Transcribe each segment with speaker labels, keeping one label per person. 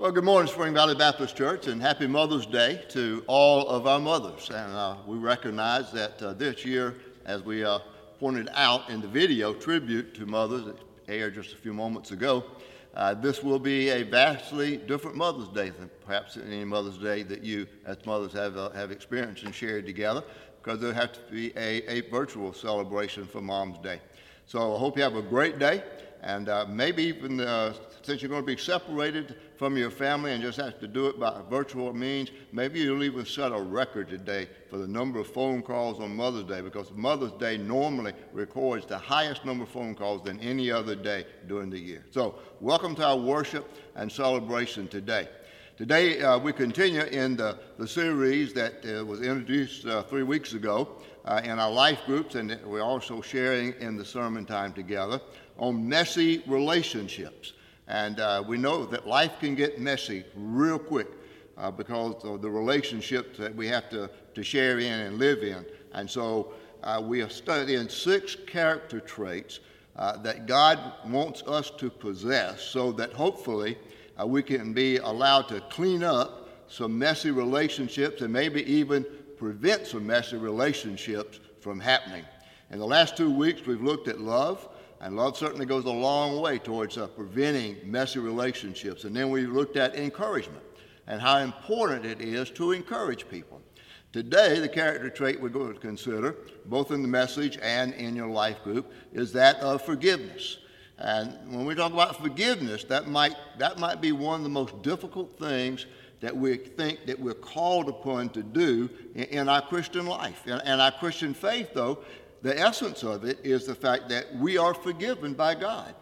Speaker 1: Well, good morning, Spring Valley Baptist Church, and happy Mother's Day to all of our mothers. And uh, we recognize that uh, this year, as we uh, pointed out in the video tribute to mothers that aired just a few moments ago, uh, this will be a vastly different Mother's Day than perhaps any Mother's Day that you, as mothers, have, uh, have experienced and shared together, because there'll have to be a, a virtual celebration for Mom's Day. So I hope you have a great day, and uh, maybe even since you're going to be separated from your family and just have to do it by virtual means, maybe you'll even set a record today for the number of phone calls on Mother's Day because Mother's Day normally records the highest number of phone calls than any other day during the year. So, welcome to our worship and celebration today. Today, uh, we continue in the, the series that uh, was introduced uh, three weeks ago uh, in our life groups, and we're also sharing in the sermon time together on messy relationships. And uh, we know that life can get messy real quick uh, because of the relationships that we have to, to share in and live in. And so uh, we are studying six character traits uh, that God wants us to possess so that hopefully uh, we can be allowed to clean up some messy relationships and maybe even prevent some messy relationships from happening. In the last two weeks, we've looked at love. And love certainly goes a long way towards uh, preventing messy relationships. And then we looked at encouragement and how important it is to encourage people. Today, the character trait we're going to consider, both in the message and in your life group, is that of forgiveness. And when we talk about forgiveness, that might, that might be one of the most difficult things that we think that we're called upon to do in, in our Christian life. And our Christian faith, though, the essence of it is the fact that we are forgiven by God.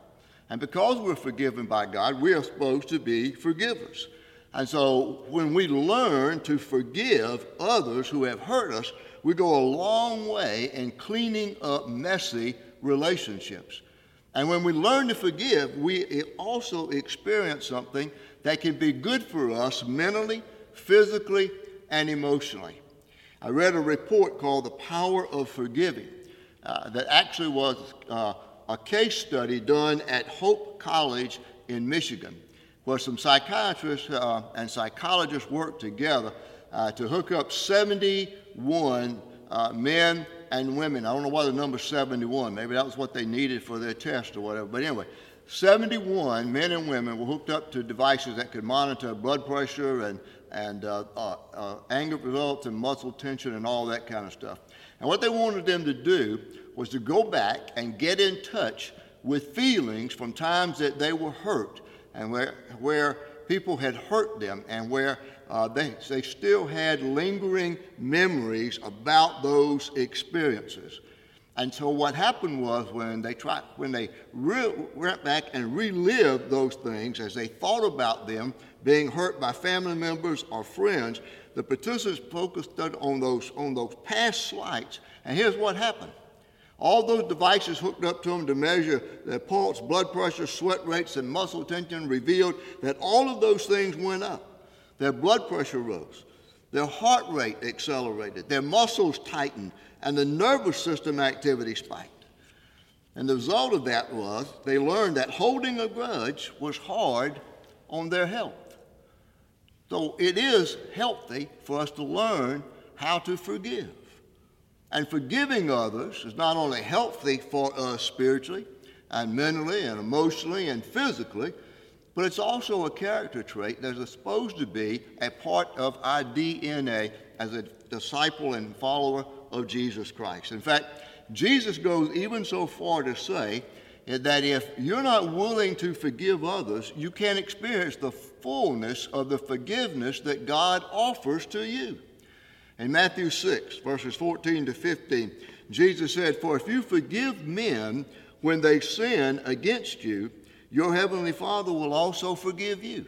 Speaker 1: And because we're forgiven by God, we are supposed to be forgivers. And so when we learn to forgive others who have hurt us, we go a long way in cleaning up messy relationships. And when we learn to forgive, we also experience something that can be good for us mentally, physically, and emotionally. I read a report called The Power of Forgiving. Uh, that actually was uh, a case study done at Hope College in Michigan, where some psychiatrists uh, and psychologists worked together uh, to hook up 71 uh, men and women. I don't know why the number 71. Maybe that was what they needed for their test or whatever. But anyway, 71 men and women were hooked up to devices that could monitor blood pressure and, and anger results and muscle tension and all that kind of stuff. And what they wanted them to do was to go back and get in touch with feelings from times that they were hurt and where, where people had hurt them and where uh, they, they still had lingering memories about those experiences. And so what happened was when they tried, when they re- went back and relived those things as they thought about them being hurt by family members or friends, the participants focused on those, on those past slights. And here's what happened. All those devices hooked up to them to measure their pulse, blood pressure, sweat rates, and muscle tension revealed that all of those things went up. Their blood pressure rose, their heart rate accelerated, their muscles tightened, and the nervous system activity spiked. And the result of that was they learned that holding a grudge was hard on their health. So it is healthy for us to learn how to forgive. And forgiving others is not only healthy for us spiritually and mentally and emotionally and physically, but it's also a character trait that is supposed to be a part of our DNA as a disciple and follower of Jesus Christ. In fact, Jesus goes even so far to say that if you're not willing to forgive others, you can't experience the fullness of the forgiveness that God offers to you. In Matthew 6, verses 14 to 15, Jesus said, For if you forgive men when they sin against you, your heavenly Father will also forgive you.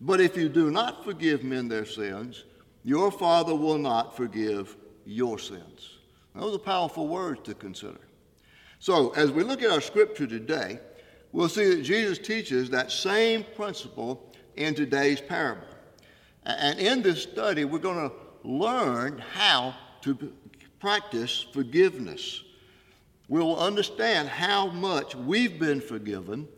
Speaker 1: But if you do not forgive men their sins, your Father will not forgive your sins. Those are powerful words to consider. So, as we look at our scripture today, we'll see that Jesus teaches that same principle in today's parable. And in this study, we're going to learn how to practice forgiveness. We'll understand how much we've been forgiven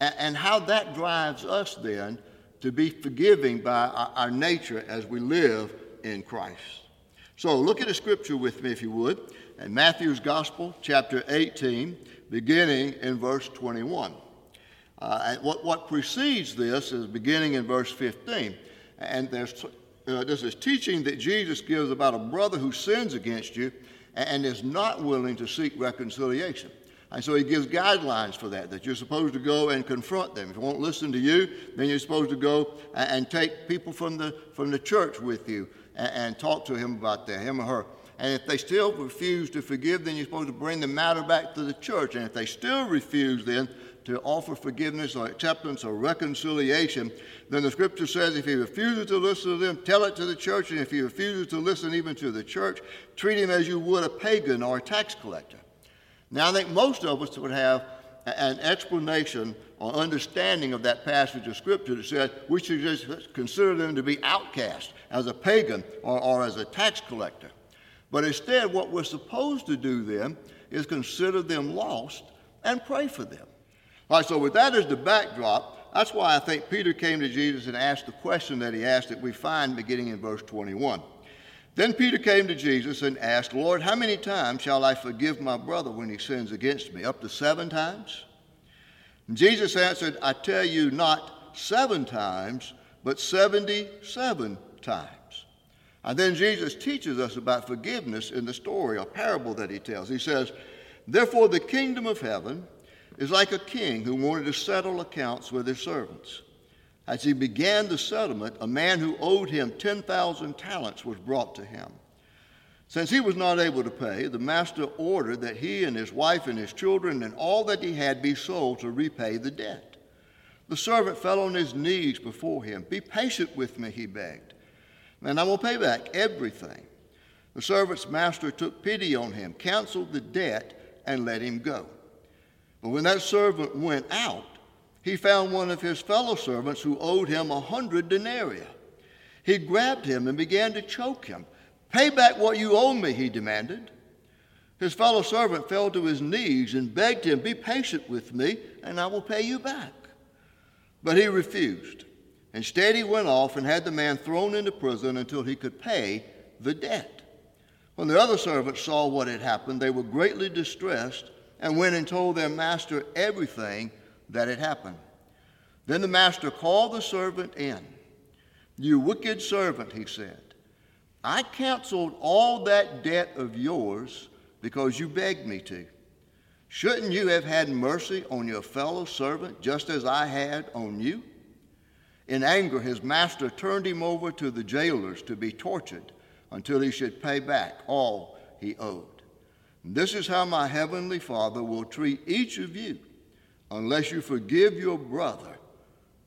Speaker 1: and how that drives us then to be forgiving by our, nature as we live in Christ. So look at the scripture with me, if you would, in Matthew's Gospel, chapter 18, beginning in verse 21. Uh, what, what precedes this is beginning in verse 15. And there's, uh, this is teaching that Jesus gives about a brother who sins against you and is not willing to seek reconciliation. And so he gives guidelines for that, that you're supposed to go and confront them. If they won't listen to you, then you're supposed to go and take people from the, from the church with you and, and talk to him about that, him or her. And if they still refuse to forgive, then you're supposed to bring the matter back to the church. And if they still refuse, then to offer forgiveness or acceptance or reconciliation, then the scripture says if he refuses to listen to them, tell it to the church. And if he refuses to listen even to the church, treat him as you would a pagan or a tax collector. Now, I think most of us would have an explanation or understanding of that passage of Scripture that says we should just consider them to be outcast as a pagan or, or as a tax collector. But instead, what we're supposed to do then is consider them lost and pray for them. All right, so with that as the backdrop, that's why I think Peter came to Jesus and asked the question that he asked that we find beginning in verse 21. Then Peter came to Jesus and asked, Lord, how many times shall I forgive my brother when he sins against me? Up to seven times? And Jesus answered, I tell you, not seven times, but 77 times. And then Jesus teaches us about forgiveness in the story, a parable that he tells. He says, Therefore, the kingdom of heaven is like a king who wanted to settle accounts with his servants. As he began the settlement, a man who owed him 10,000 talents was brought to him. Since he was not able to pay, the master ordered that he and his wife and his children and all that he had be sold to repay the debt. The servant fell on his knees before him. Be patient with me, he begged, and I will pay back everything. The servant's master took pity on him, canceled the debt, and let him go. But when that servant went out, he found one of his fellow servants who owed him a hundred denarii. He grabbed him and began to choke him. Pay back what you owe me, he demanded. His fellow servant fell to his knees and begged him, Be patient with me, and I will pay you back. But he refused. Instead, he went off and had the man thrown into prison until he could pay the debt. When the other servants saw what had happened, they were greatly distressed and went and told their master everything that had happened. Then the master called the servant in. You wicked servant, he said, I canceled all that debt of yours because you begged me to. Shouldn't you have had mercy on your fellow servant just as I had on you? In anger, his master turned him over to the jailers to be tortured until he should pay back all he owed. This is how my heavenly Father will treat each of you unless you forgive your brother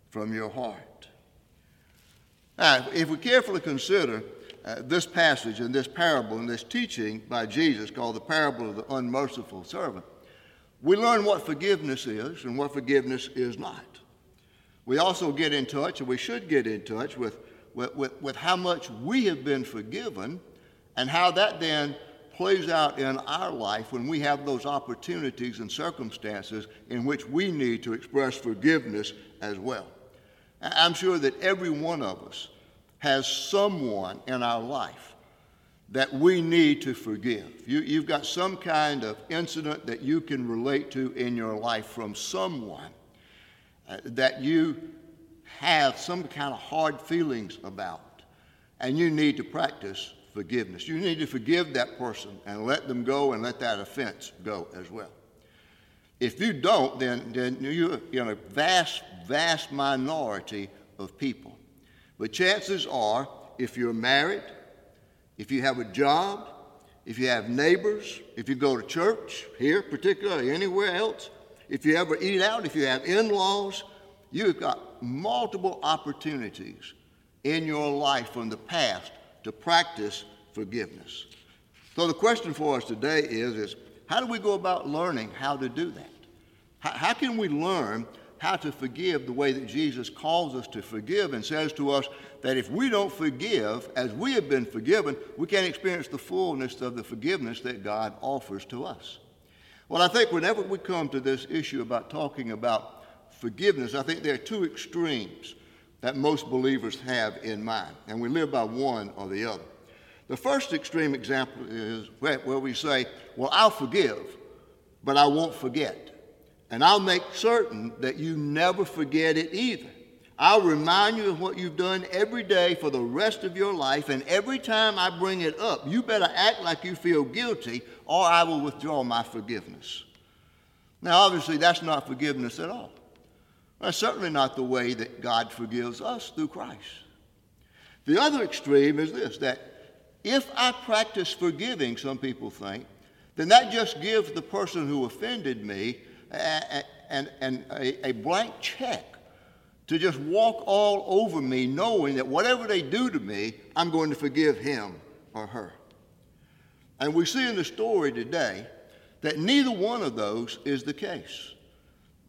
Speaker 1: from your heart. Now, if we carefully consider uh, this passage and this parable and this teaching by Jesus called the parable of the unmerciful servant, we learn what forgiveness is and what forgiveness is not. We also get in touch, and we should get in touch with, with, with, with how much we have been forgiven and how that then plays out in our life when we have those opportunities and circumstances in which we need to express forgiveness as well. I'm sure that every one of us has someone in our life that we need to forgive. You, have got some kind of incident that you can relate to in your life from someone uh, that you have some kind of hard feelings about, and you need to practice forgiveness. You need to forgive that person and let them go and let that offense go as well. If you don't, then, then you're in a vast, vast minority of people. But chances are, if you're married, if you have a job, if you have neighbors, if you go to church, here particularly, anywhere else, if you ever eat out, if you have in laws, you've got multiple opportunities in your life from the past to practice forgiveness. So the question for us today is, is how do we go about learning how to do that? How, how can we learn how to forgive the way that Jesus calls us to forgive and says to us that if we don't forgive as we have been forgiven, we can't experience the fullness of the forgiveness that God offers to us. Well, I think whenever we come to this issue about talking about forgiveness, I think there are two extremes that most believers have in mind, and we live by one or the other. The first extreme example is where, we say, Well, I'll forgive, but I won't forget. And I'll make certain that you never forget it either. I'll remind you of what you've done every day for the rest of your life, and every time I bring it up, you better act like you feel guilty, or I will withdraw my forgiveness. Now, obviously, that's not forgiveness at all. That's certainly not the way that God forgives us through Christ. The other extreme is this that if I practice forgiving, some people think, then that just gives the person who offended me a, a, a, a blank check to just walk all over me, knowing that whatever they do to me, I'm going to forgive him or her. And we see in the story today that neither one of those is the case.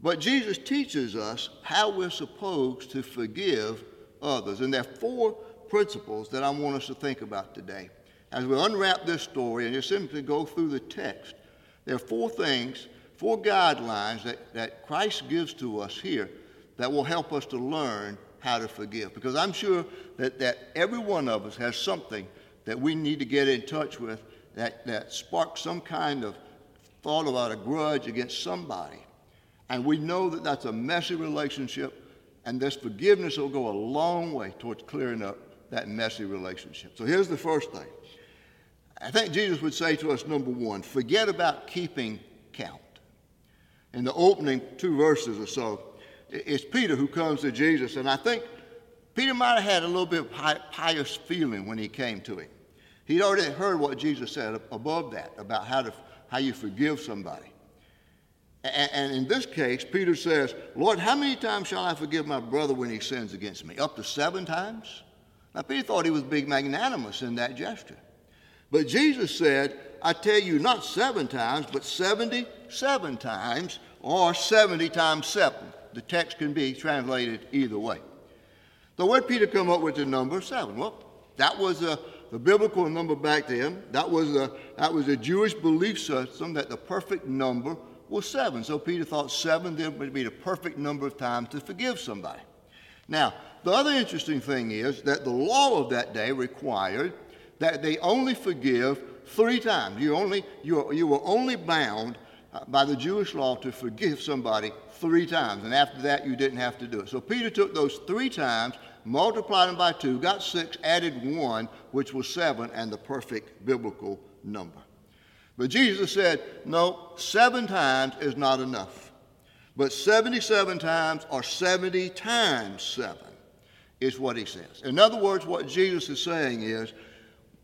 Speaker 1: But Jesus teaches us how we're supposed to forgive others. And there are four principles that I want us to think about today. As we unwrap this story and just simply go through the text, there are four things, four guidelines that, that Christ gives to us here that will help us to learn how to forgive. Because I'm sure that, that every one of us has something that we need to get in touch with that, that sparks some kind of thought about a grudge against somebody. And we know that that's a messy relationship, and this forgiveness will go a long way towards clearing up that messy relationship. So here's the first thing. I think Jesus would say to us, number one, forget about keeping count. In the opening two verses or so, it's Peter who comes to Jesus, and I think Peter might have had a little bit of pious feeling when he came to him. He'd already heard what Jesus said above that about how, to, how you forgive somebody. And, and in this case, Peter says, Lord, how many times shall I forgive my brother when he sins against me? Up to seven times? Now, Peter thought he was being magnanimous in that gesture. But Jesus said, I tell you, not seven times, but 77 times, or 70 times seven the text can be translated either way. So where Peter come up with the number seven? Well, that was a, the biblical number back then. That was a, that was a Jewish belief system that the perfect number was seven. So Peter thought seven then would be the perfect number of times to forgive somebody. Now, the other interesting thing is that the law of that day required that they only forgive three times. You, only, you, you were only bound by the Jewish law to forgive somebody three times. And after that, you didn't have to do it. So Peter took those three times, multiplied them by two, got six, added one, which was seven, and the perfect biblical number. But Jesus said, no, seven times is not enough. But 77 times or 70 times seven is what he says. In other words, what Jesus is saying is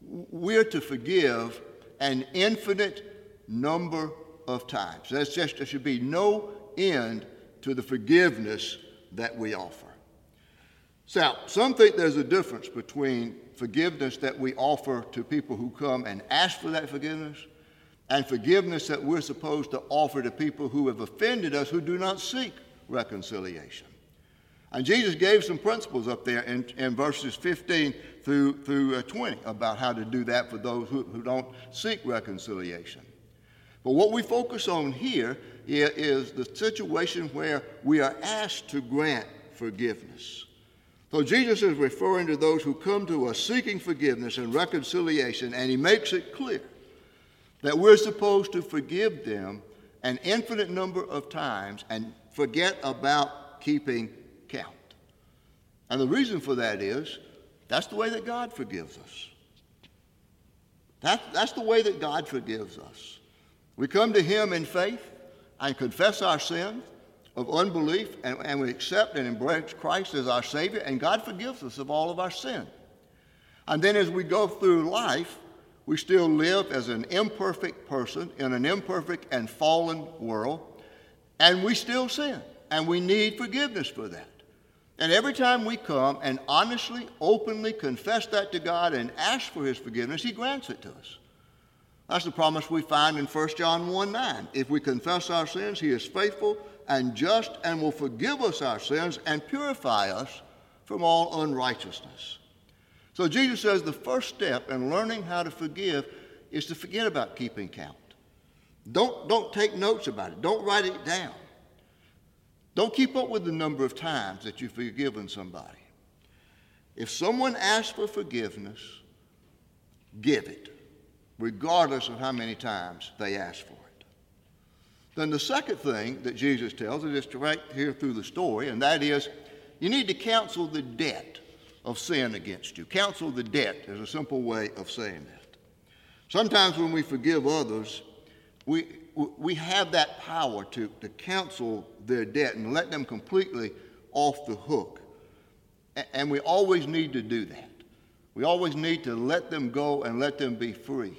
Speaker 1: we're to forgive an infinite number of times. That's just, there should be no end to the forgiveness that we offer. So, some think there's a difference between forgiveness that we offer to people who come and ask for that forgiveness and forgiveness that we're supposed to offer to people who have offended us who do not seek reconciliation. And Jesus gave some principles up there in, in verses 15 through, through uh, 20 about how to do that for those who, who don't seek reconciliation. But what we focus on here is the situation where we are asked to grant forgiveness. So Jesus is referring to those who come to us seeking forgiveness and reconciliation, and he makes it clear that we're supposed to forgive them an infinite number of times and forget about keeping count. And the reason for that is that's the way that God forgives us. That, that's the way that God forgives us. We come to Him in faith and confess our sin of unbelief, and, and we accept and embrace Christ as our Savior, and God forgives us of all of our sin. And then as we go through life, we still live as an imperfect person in an imperfect and fallen world, and we still sin, and we need forgiveness for that. And every time we come and honestly, openly confess that to God and ask for His forgiveness, He grants it to us. That's the promise we find in 1 John 1 9. If we confess our sins, he is faithful and just and will forgive us our sins and purify us from all unrighteousness. So Jesus says the first step in learning how to forgive is to forget about keeping count. Don't, don't take notes about it, don't write it down. Don't keep up with the number of times that you've forgiven somebody. If someone asks for forgiveness, give it, regardless of how many times they ask for it. Then the second thing that Jesus tells us is right here through the story, and that is you need to cancel the debt of sin against you. Cancel the debt is a simple way of saying that. Sometimes when we forgive others, we, we have that power to, to cancel their debt and let them completely off the hook. And we always need to do that. We always need to let them go and let them be free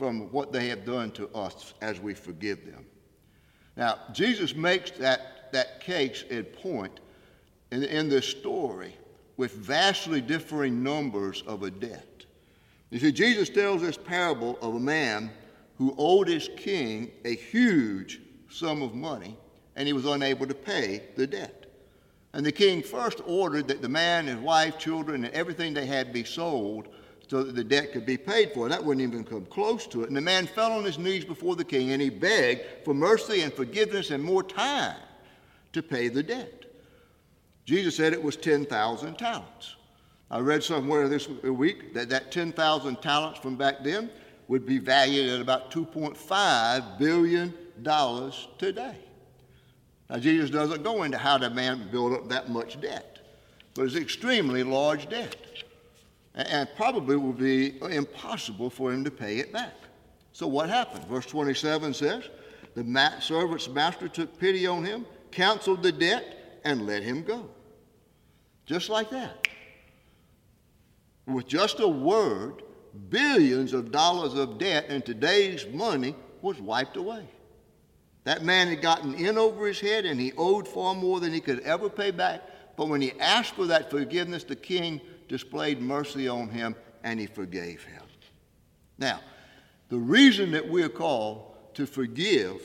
Speaker 1: from what they have done to us as we forgive them. Now, Jesus makes that, that case and point in, in this story with vastly differing numbers of a debt. You see, Jesus tells this parable of a man who owed his king a huge sum of money and he was unable to pay the debt. And the king first ordered that the man, his wife, children, and everything they had be sold so that the debt could be paid for. That wouldn't even come close to it. And the man fell on his knees before the king and he begged for mercy and forgiveness and more time to pay the debt. Jesus said it was 10,000 talents. I read somewhere this week that that 10,000 talents from back then would be valued at about $2.5 billion today. Now, Jesus doesn't go into how the man built up that much debt, but it's extremely large debt. And probably will be impossible for him to pay it back. So, what happened? Verse 27 says, The servant's master took pity on him, canceled the debt, and let him go. Just like that. With just a word, billions of dollars of debt in today's money was wiped away. That man had gotten in over his head and he owed far more than he could ever pay back. But when he asked for that forgiveness, the king displayed mercy on him and he forgave him. Now, the reason that we're called to forgive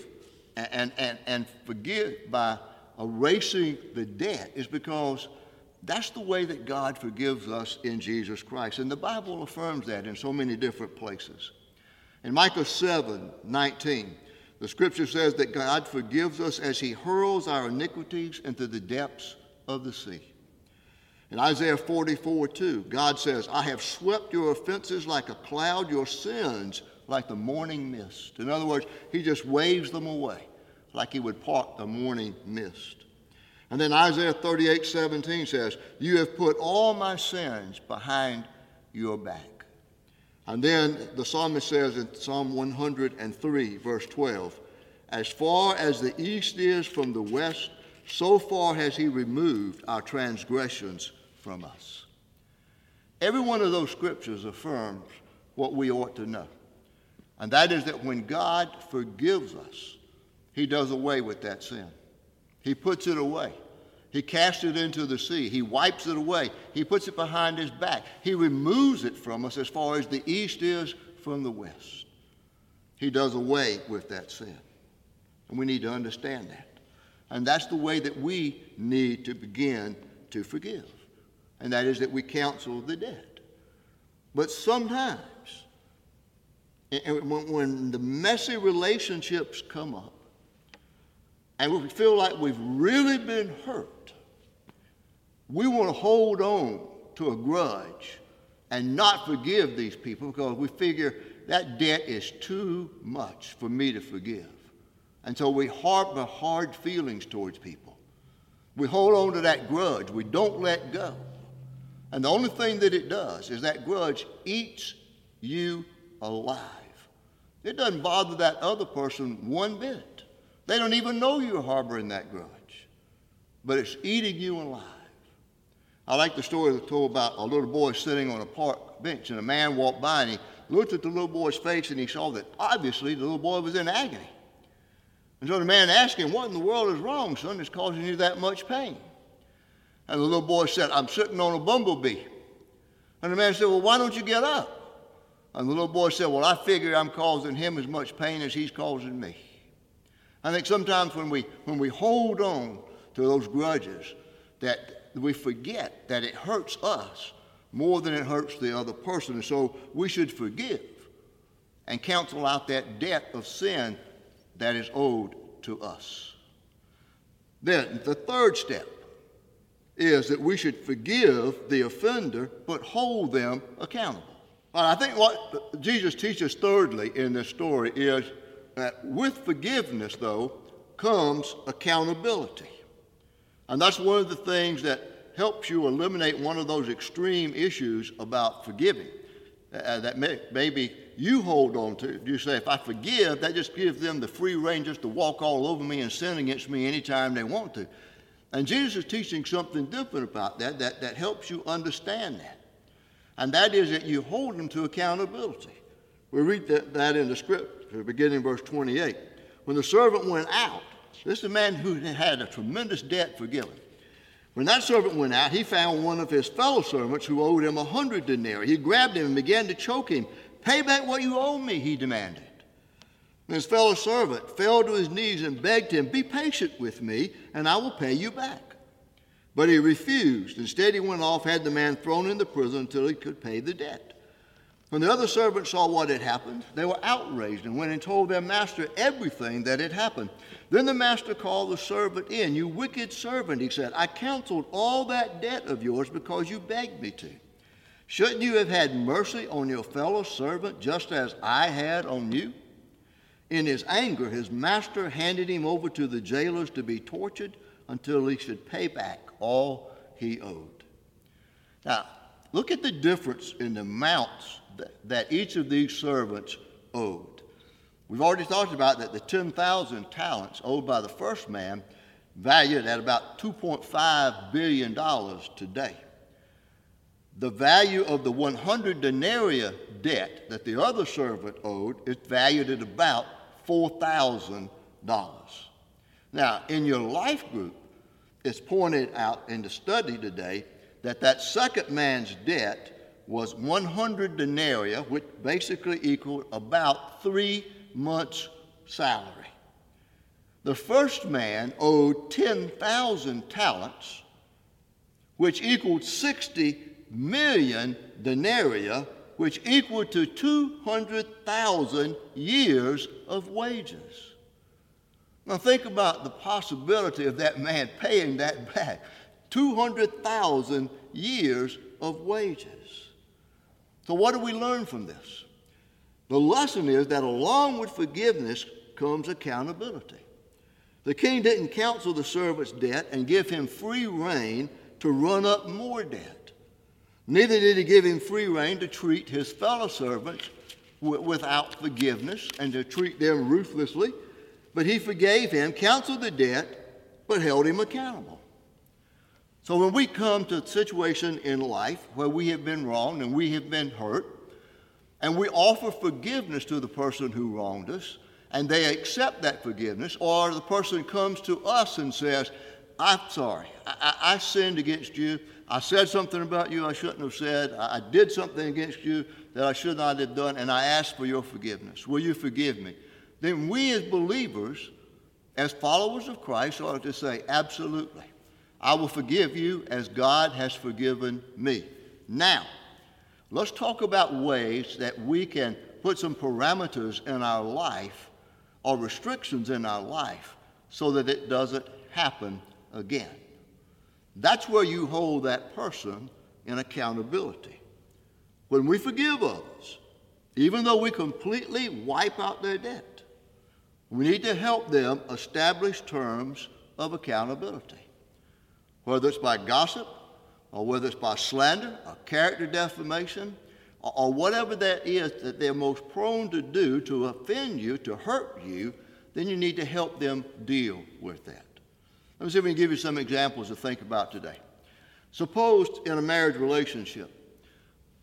Speaker 1: and, and, and forgive by erasing the debt is because that's the way that God forgives us in Jesus Christ. And the Bible affirms that in so many different places. In Micah 7 19, the scripture says that God forgives us as he hurls our iniquities into the depths of the sea. In Isaiah 44 2, God says, I have swept your offenses like a cloud, your sins like the morning mist. In other words, he just waves them away like he would part the morning mist. And then Isaiah 38 17 says, You have put all my sins behind your back. And then the psalmist says in Psalm 103, verse 12, As far as the east is from the west, so far has he removed our transgressions from us. Every one of those scriptures affirms what we ought to know. And that is that when God forgives us, he does away with that sin. He puts it away. He casts it into the sea. He wipes it away. He puts it behind his back. He removes it from us as far as the east is from the west. He does away with that sin. And we need to understand that. And that's the way that we need to begin to forgive. And that is that we counsel the dead. But sometimes, when the messy relationships come up, and we feel like we've really been hurt, we want to hold on to a grudge and not forgive these people because we figure that debt is too much for me to forgive. And so we harbor hard feelings towards people. We hold on to that grudge. We don't let go. And the only thing that it does is that grudge eats you alive. It doesn't bother that other person one bit. They don't even know you're harboring that grudge, but it's eating you alive. I like the story that told about a little boy sitting on a park bench, and a man walked by and he looked at the little boy's face and he saw that obviously the little boy was in agony. And so the man asked him, What in the world is wrong, son, that's causing you that much pain? And the little boy said, I'm sitting on a bumblebee. And the man said, Well, why don't you get up? And the little boy said, Well, I figure I'm causing him as much pain as he's causing me. I think sometimes when we, when we hold on to those grudges, that we forget that it hurts us more than it hurts the other person. And so we should forgive and cancel out that debt of sin that is owed to us. Then, the third step is that we should forgive the offender but hold them accountable. But I think what Jesus teaches thirdly in this story is that with forgiveness, though, comes accountability. And that's one of the things that helps you eliminate one of those extreme issues about forgiving uh, that may, maybe you hold on to. You say, if I forgive, that just gives them the free rein just to walk all over me and sin against me anytime they want to. And Jesus is teaching something different about that, that, that helps you understand that. And that is that you hold them to accountability. We read that, that in the scripture, beginning verse 28. When the servant went out, this is a man who had a tremendous debt forgiven. When that servant went out, he found one of his fellow servants who owed him a hundred denarii. He grabbed him and began to choke him. Pay back what you owe me, he demanded. And his fellow servant fell to his knees and begged him, Be patient with me, and I will pay you back. But he refused. Instead, he went off, had the man thrown into prison until he could pay the debt. When the other servants saw what had happened, they were outraged and went and told their master everything that had happened. Then the master called the servant in. You wicked servant, he said, I canceled all that debt of yours because you begged me to. Shouldn't you have had mercy on your fellow servant just as I had on you? In his anger, his master handed him over to the jailers to be tortured until he should pay back all he owed. Now, look at the difference in the amounts that each of these servants owed. We've already talked about that the 10,000 talents owed by the first man valued at about $2.5 billion today. The value of the 100 denarii debt that the other servant owed is valued at about $4,000. Now, in your life group, it's pointed out in the study today that that second man's debt was 100 denarii, which basically equaled about three months' salary. The first man owed 10,000 talents, which equaled 60 million denarii, which equaled to 200,000 years of wages. Now think about the possibility of that man paying that back. 200,000 years of wages. So, what do we learn from this? The lesson is that along with forgiveness comes accountability. The king didn't cancel the servant's debt and give him free rein to run up more debt. Neither did he give him free rein to treat his fellow servants without forgiveness and to treat them ruthlessly, but he forgave him, canceled the debt, but held him accountable. So when we come to a situation in life where we have been wronged and we have been hurt, and we offer forgiveness to the person who wronged us, and they accept that forgiveness, or the person comes to us and says, I'm sorry, I, I, I sinned against you. I said something about you I shouldn't have said. I, did something against you that I should not have done, and I ask for your forgiveness. Will you forgive me? Then we as believers, as followers of Christ, ought to say, Absolutely. I will forgive you as God has forgiven me. Now, let's talk about ways that we can put some parameters in our life or restrictions in our life so that it doesn't happen again. That's where you hold that person in accountability. When we forgive others, even though we completely wipe out their debt, we need to help them establish terms of accountability whether it's by gossip or whether it's by slander or character defamation or, or whatever that is that they're most prone to do to offend you, to hurt you, then you need to help them deal with that. Let me see if we can give you some examples to think about today. Suppose in a marriage relationship,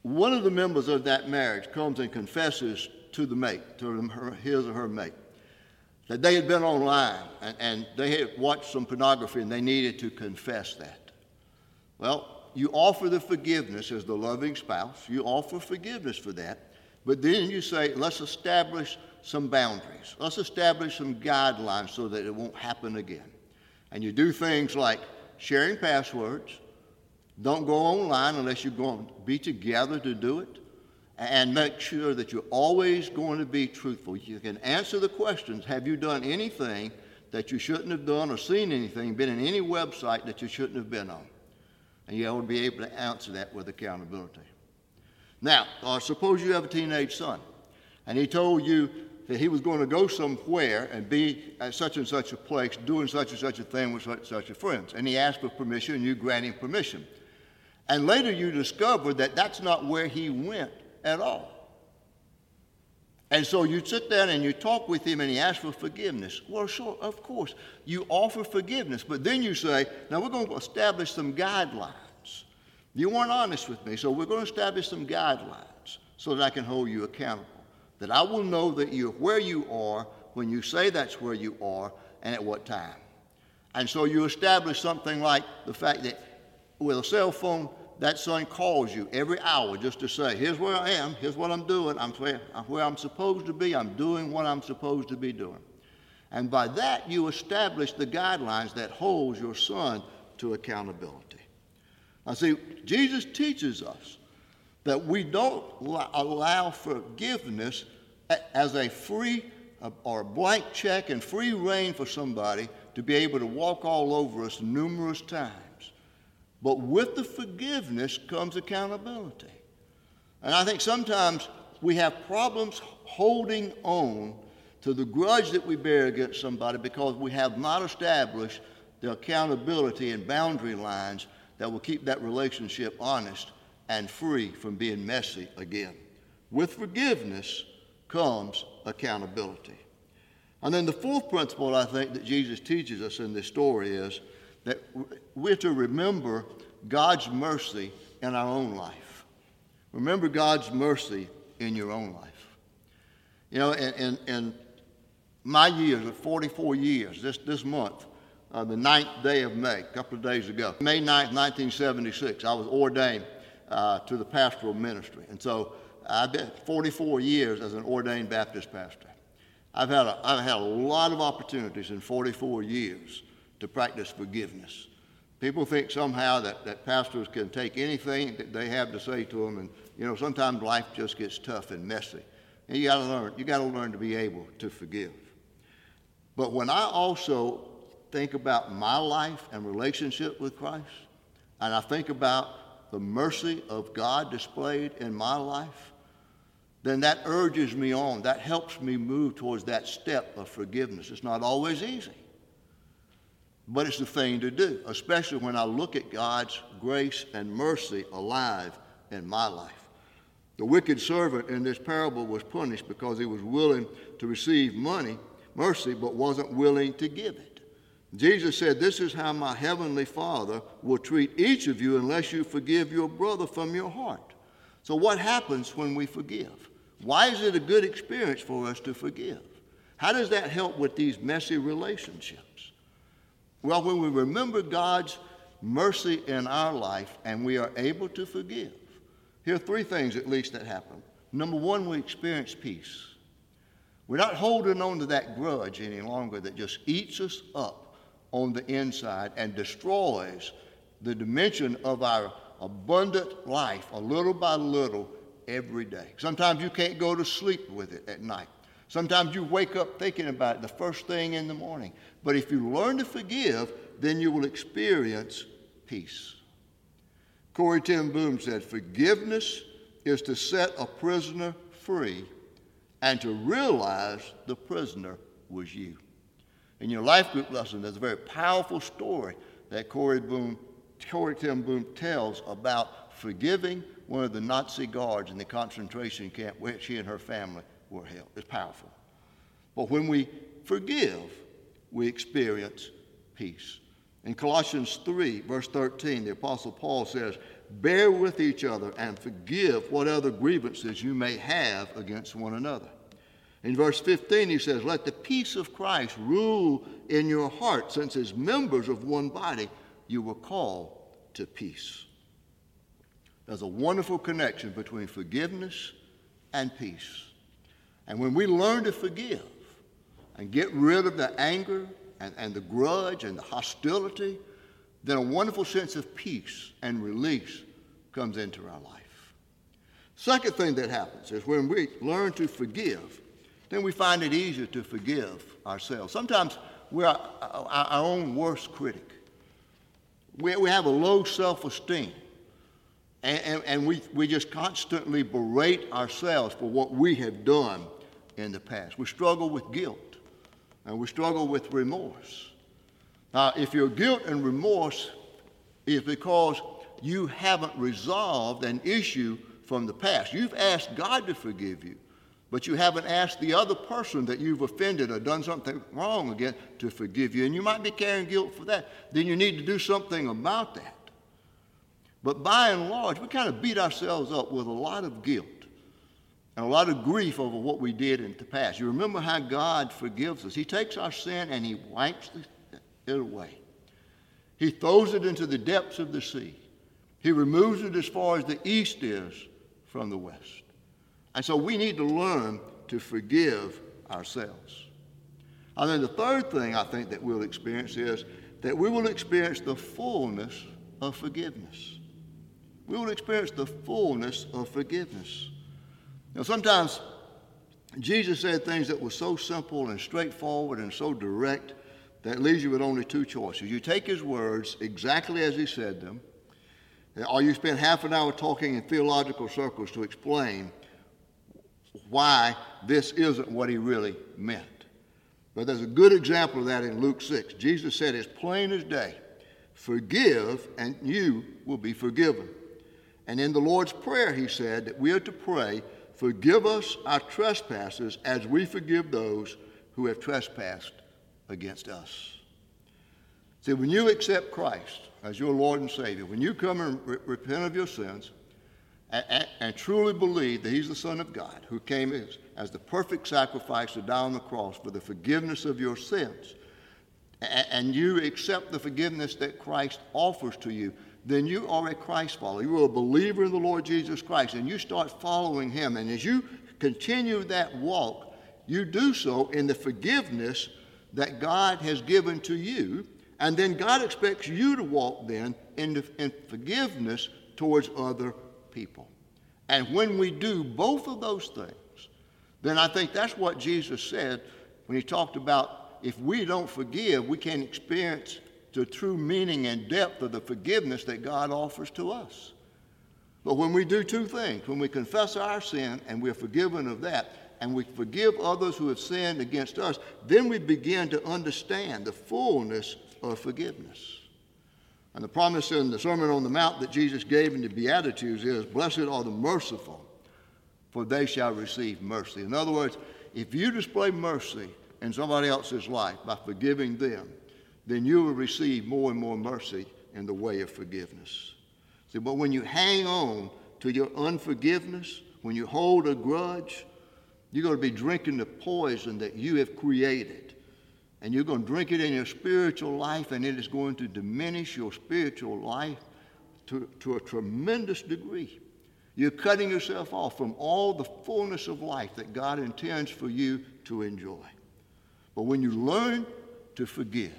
Speaker 1: one of the members of that marriage comes and confesses to the mate, to his or her mate, that they had been online and, and they had watched some pornography and they needed to confess that. Well, you offer the forgiveness as the loving spouse, you offer forgiveness for that, but then you say, let's establish some boundaries. Let's establish some guidelines so that it won't happen again. And you do things like sharing passwords, don't go online unless you're going to be together to do it and make sure that you're always going to be truthful. You can answer the questions Have you done anything that you shouldn't have done or seen anything, been in any website that you shouldn't have been on? And you ought to be able to answer that with accountability. Now, uh, suppose you have a teenage son, and he told you that he was going to go somewhere and be at such and such a place doing such and such a thing with such and such a friends. And he asked for permission, and you grant him permission. And later you discover that that's not where he went at all. And so you sit down and you talk with him and he asks for forgiveness. Well, sure, of course. You offer forgiveness, but then you say, now we're going to establish some guidelines. You weren't honest with me, so we're going to establish some guidelines so that I can hold you accountable. That I will know that you're where you are when you say that's where you are and at what time. And so you establish something like the fact that with a cell phone, that son calls you every hour just to say, here's where I am, here's what I'm doing, I'm where, I'm supposed to be, I'm doing what I'm supposed to be doing. And by that, you establish the guidelines that holds your son to accountability. Now, see, Jesus teaches us that we don't allow forgiveness as a free or blank check and free reign for somebody to be able to walk all over us numerous times. But with the forgiveness comes accountability. And I think sometimes we have problems holding on to the grudge that we bear against somebody because we have not established the accountability and boundary lines that will keep that relationship honest and free from being messy again. With forgiveness comes accountability. And then the fourth principle I think that Jesus teaches us in this story is that we're to remember God's mercy in our own life. Remember God's mercy in your own life. You know, in, in, in my years of 44 years, this, this month, uh, the ninth day of May, a couple of days ago, May 9th, 1976, I was ordained uh, to the pastoral ministry. And so I've been 44 years as an ordained Baptist pastor. I've had a, I've had a lot of opportunities in 44 years to practice forgiveness. People think somehow that, that pastors can take anything that they have to say to them, and you know sometimes life just gets tough and messy. And you got to learn. You got to learn to be able to forgive. But when I also think about my life and relationship with Christ, and I think about the mercy of God displayed in my life, then that urges me on. That helps me move towards that step of forgiveness. It's not always easy. But it's the thing to do, especially when I look at God's grace and mercy alive in my life. The wicked servant in this parable was punished because he was willing to receive money, mercy, but wasn't willing to give it. Jesus said, This is how my heavenly Father will treat each of you unless you forgive your brother from your heart. So, what happens when we forgive? Why is it a good experience for us to forgive? How does that help with these messy relationships? Well, when we remember God's mercy in our life and we are able to forgive, here are three things at least that happen. Number one, we experience peace. We're not holding on to that grudge any longer that just eats us up on the inside and destroys the dimension of our abundant life a little by little every day. Sometimes you can't go to sleep with it at night. Sometimes you wake up thinking about it the first thing in the morning. But if you learn to forgive, then you will experience peace. Corrie ten Boom said, Forgiveness is to set a prisoner free and to realize the prisoner was you. In your life group lesson, there's a very powerful story that Corrie, Boom, Corrie ten Boom tells about forgiving one of the Nazi guards in the concentration camp where she and her family were held. It's powerful. But when we forgive, we experience peace. In Colossians 3, verse 13, the Apostle Paul says, Bear with each other and forgive what other grievances you may have against one another. In verse 15, he says, Let the peace of Christ rule in your heart, since as members of one body you were called to peace. There's a wonderful connection between forgiveness and peace. And when we learn to forgive, and get rid of the anger and, and the grudge and the hostility, then a wonderful sense of peace and release comes into our life. Second thing that happens is when we learn to forgive, then we find it easier to forgive ourselves. Sometimes we're our, our own worst critic. we, we have a low self esteem. And, and, and, we, we just constantly berate ourselves for what we have done in the past. We struggle with guilt and we struggle with remorse. Now, if your guilt and remorse is because you haven't resolved an issue from the past, you've asked God to forgive you, but you haven't asked the other person that you've offended or done something wrong again to forgive you, and you might be carrying guilt for that, then you need to do something about that. But by and large, we kind of beat ourselves up with a lot of guilt and a lot of grief over what we did in the past. You remember how God forgives us. He takes our sin and He wipes it away. He throws it into the depths of the sea. He removes it as far as the east is from the west. And so we need to learn to forgive ourselves. And then the third thing I think that we'll experience is that we will experience the fullness of forgiveness. We will experience the fullness of forgiveness. Now, sometimes Jesus said things that were so simple and straightforward and so direct that leaves you with only two choices. You take his words exactly as he said them, or you spend half an hour talking in theological circles to explain why this isn't what he really meant. But there's a good example of that in Luke 6. Jesus said, as plain as day, forgive and you will be forgiven. And in the Lord's Prayer, he said that we are to pray, forgive us our trespasses as we forgive those who have trespassed against us. See, when you accept Christ as your Lord and Savior, when you come and re- repent of your sins, and, and, truly believe that He's the Son of God who came as, as the perfect sacrifice to die on the cross for the forgiveness of your sins, and, and you accept the forgiveness that Christ offers to you, then you are a Christ follower. You are a believer in the Lord Jesus Christ, and you start following Him. And as you continue that walk, you do so in the forgiveness that God has given to you. And then God expects you to walk then in, the, in forgiveness towards other people. And when we do both of those things, then I think that's what Jesus said when he talked about if we don't forgive, we can't experience the true meaning and depth of the forgiveness that God offers to us. But when we do two things, when we confess our sin and we're forgiven of that, and we forgive others who have sinned against us, then we begin to understand the fullness of forgiveness. And the promise in the Sermon on the Mount that Jesus gave in the Beatitudes is Blessed are the merciful, for they shall receive mercy. In other words, if you display mercy in somebody else's life by forgiving them, then you will receive more and more mercy in the way of forgiveness. See, but when you hang on to your unforgiveness, when you hold a grudge, you're going to be drinking the poison that you have created and you're going to drink it in your spiritual life, and it is going to diminish your spiritual life to, to a tremendous degree. You're cutting yourself off from all the fullness of life that God intends for you to enjoy. But when you learn to forgive,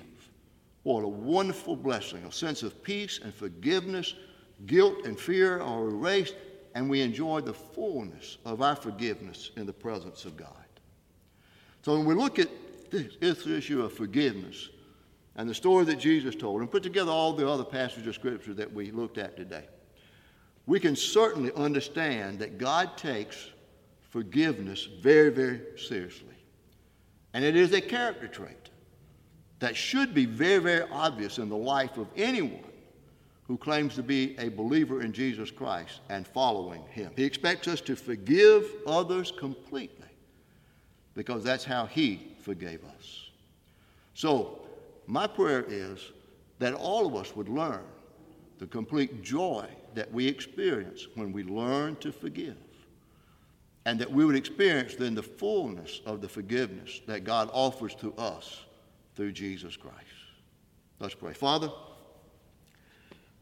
Speaker 1: what a wonderful blessing, a sense of peace and forgiveness, guilt and fear are erased, and we enjoy the fullness of our forgiveness in the presence of God. So when we look at this issue of forgiveness and the story that Jesus told and put together all the other passages of Scripture that we looked at today, we can certainly understand that God takes forgiveness very, very seriously. And it is a character trait that should be very, very obvious in the life of anyone who claims to be a believer in Jesus Christ and following Him. He expects us to forgive others completely because that's how He forgave us. So, my prayer is that all of us would learn the complete joy that we experience when we learn to forgive. And that we would experience then the fullness of the forgiveness that God offers to us through Jesus Christ. Let's pray. Father,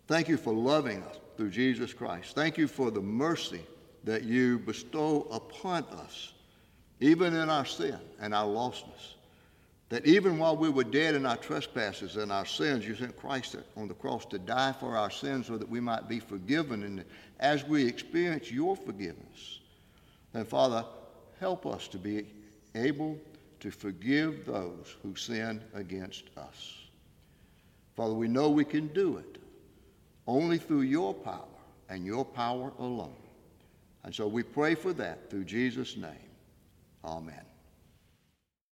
Speaker 1: thank you for loving us through Jesus Christ. Thank you for the mercy that you bestow upon us even in our sin and our lostness. That even while we were dead in our trespasses and our sins, you sent Christ on the cross to die for our sins so that we might be forgiven. And as we experience your forgiveness, then Father, help us to be able to forgive those who sin against us. Father, we know we can do it only through your power and your power alone. And so we pray for that through Jesus' name. Amen.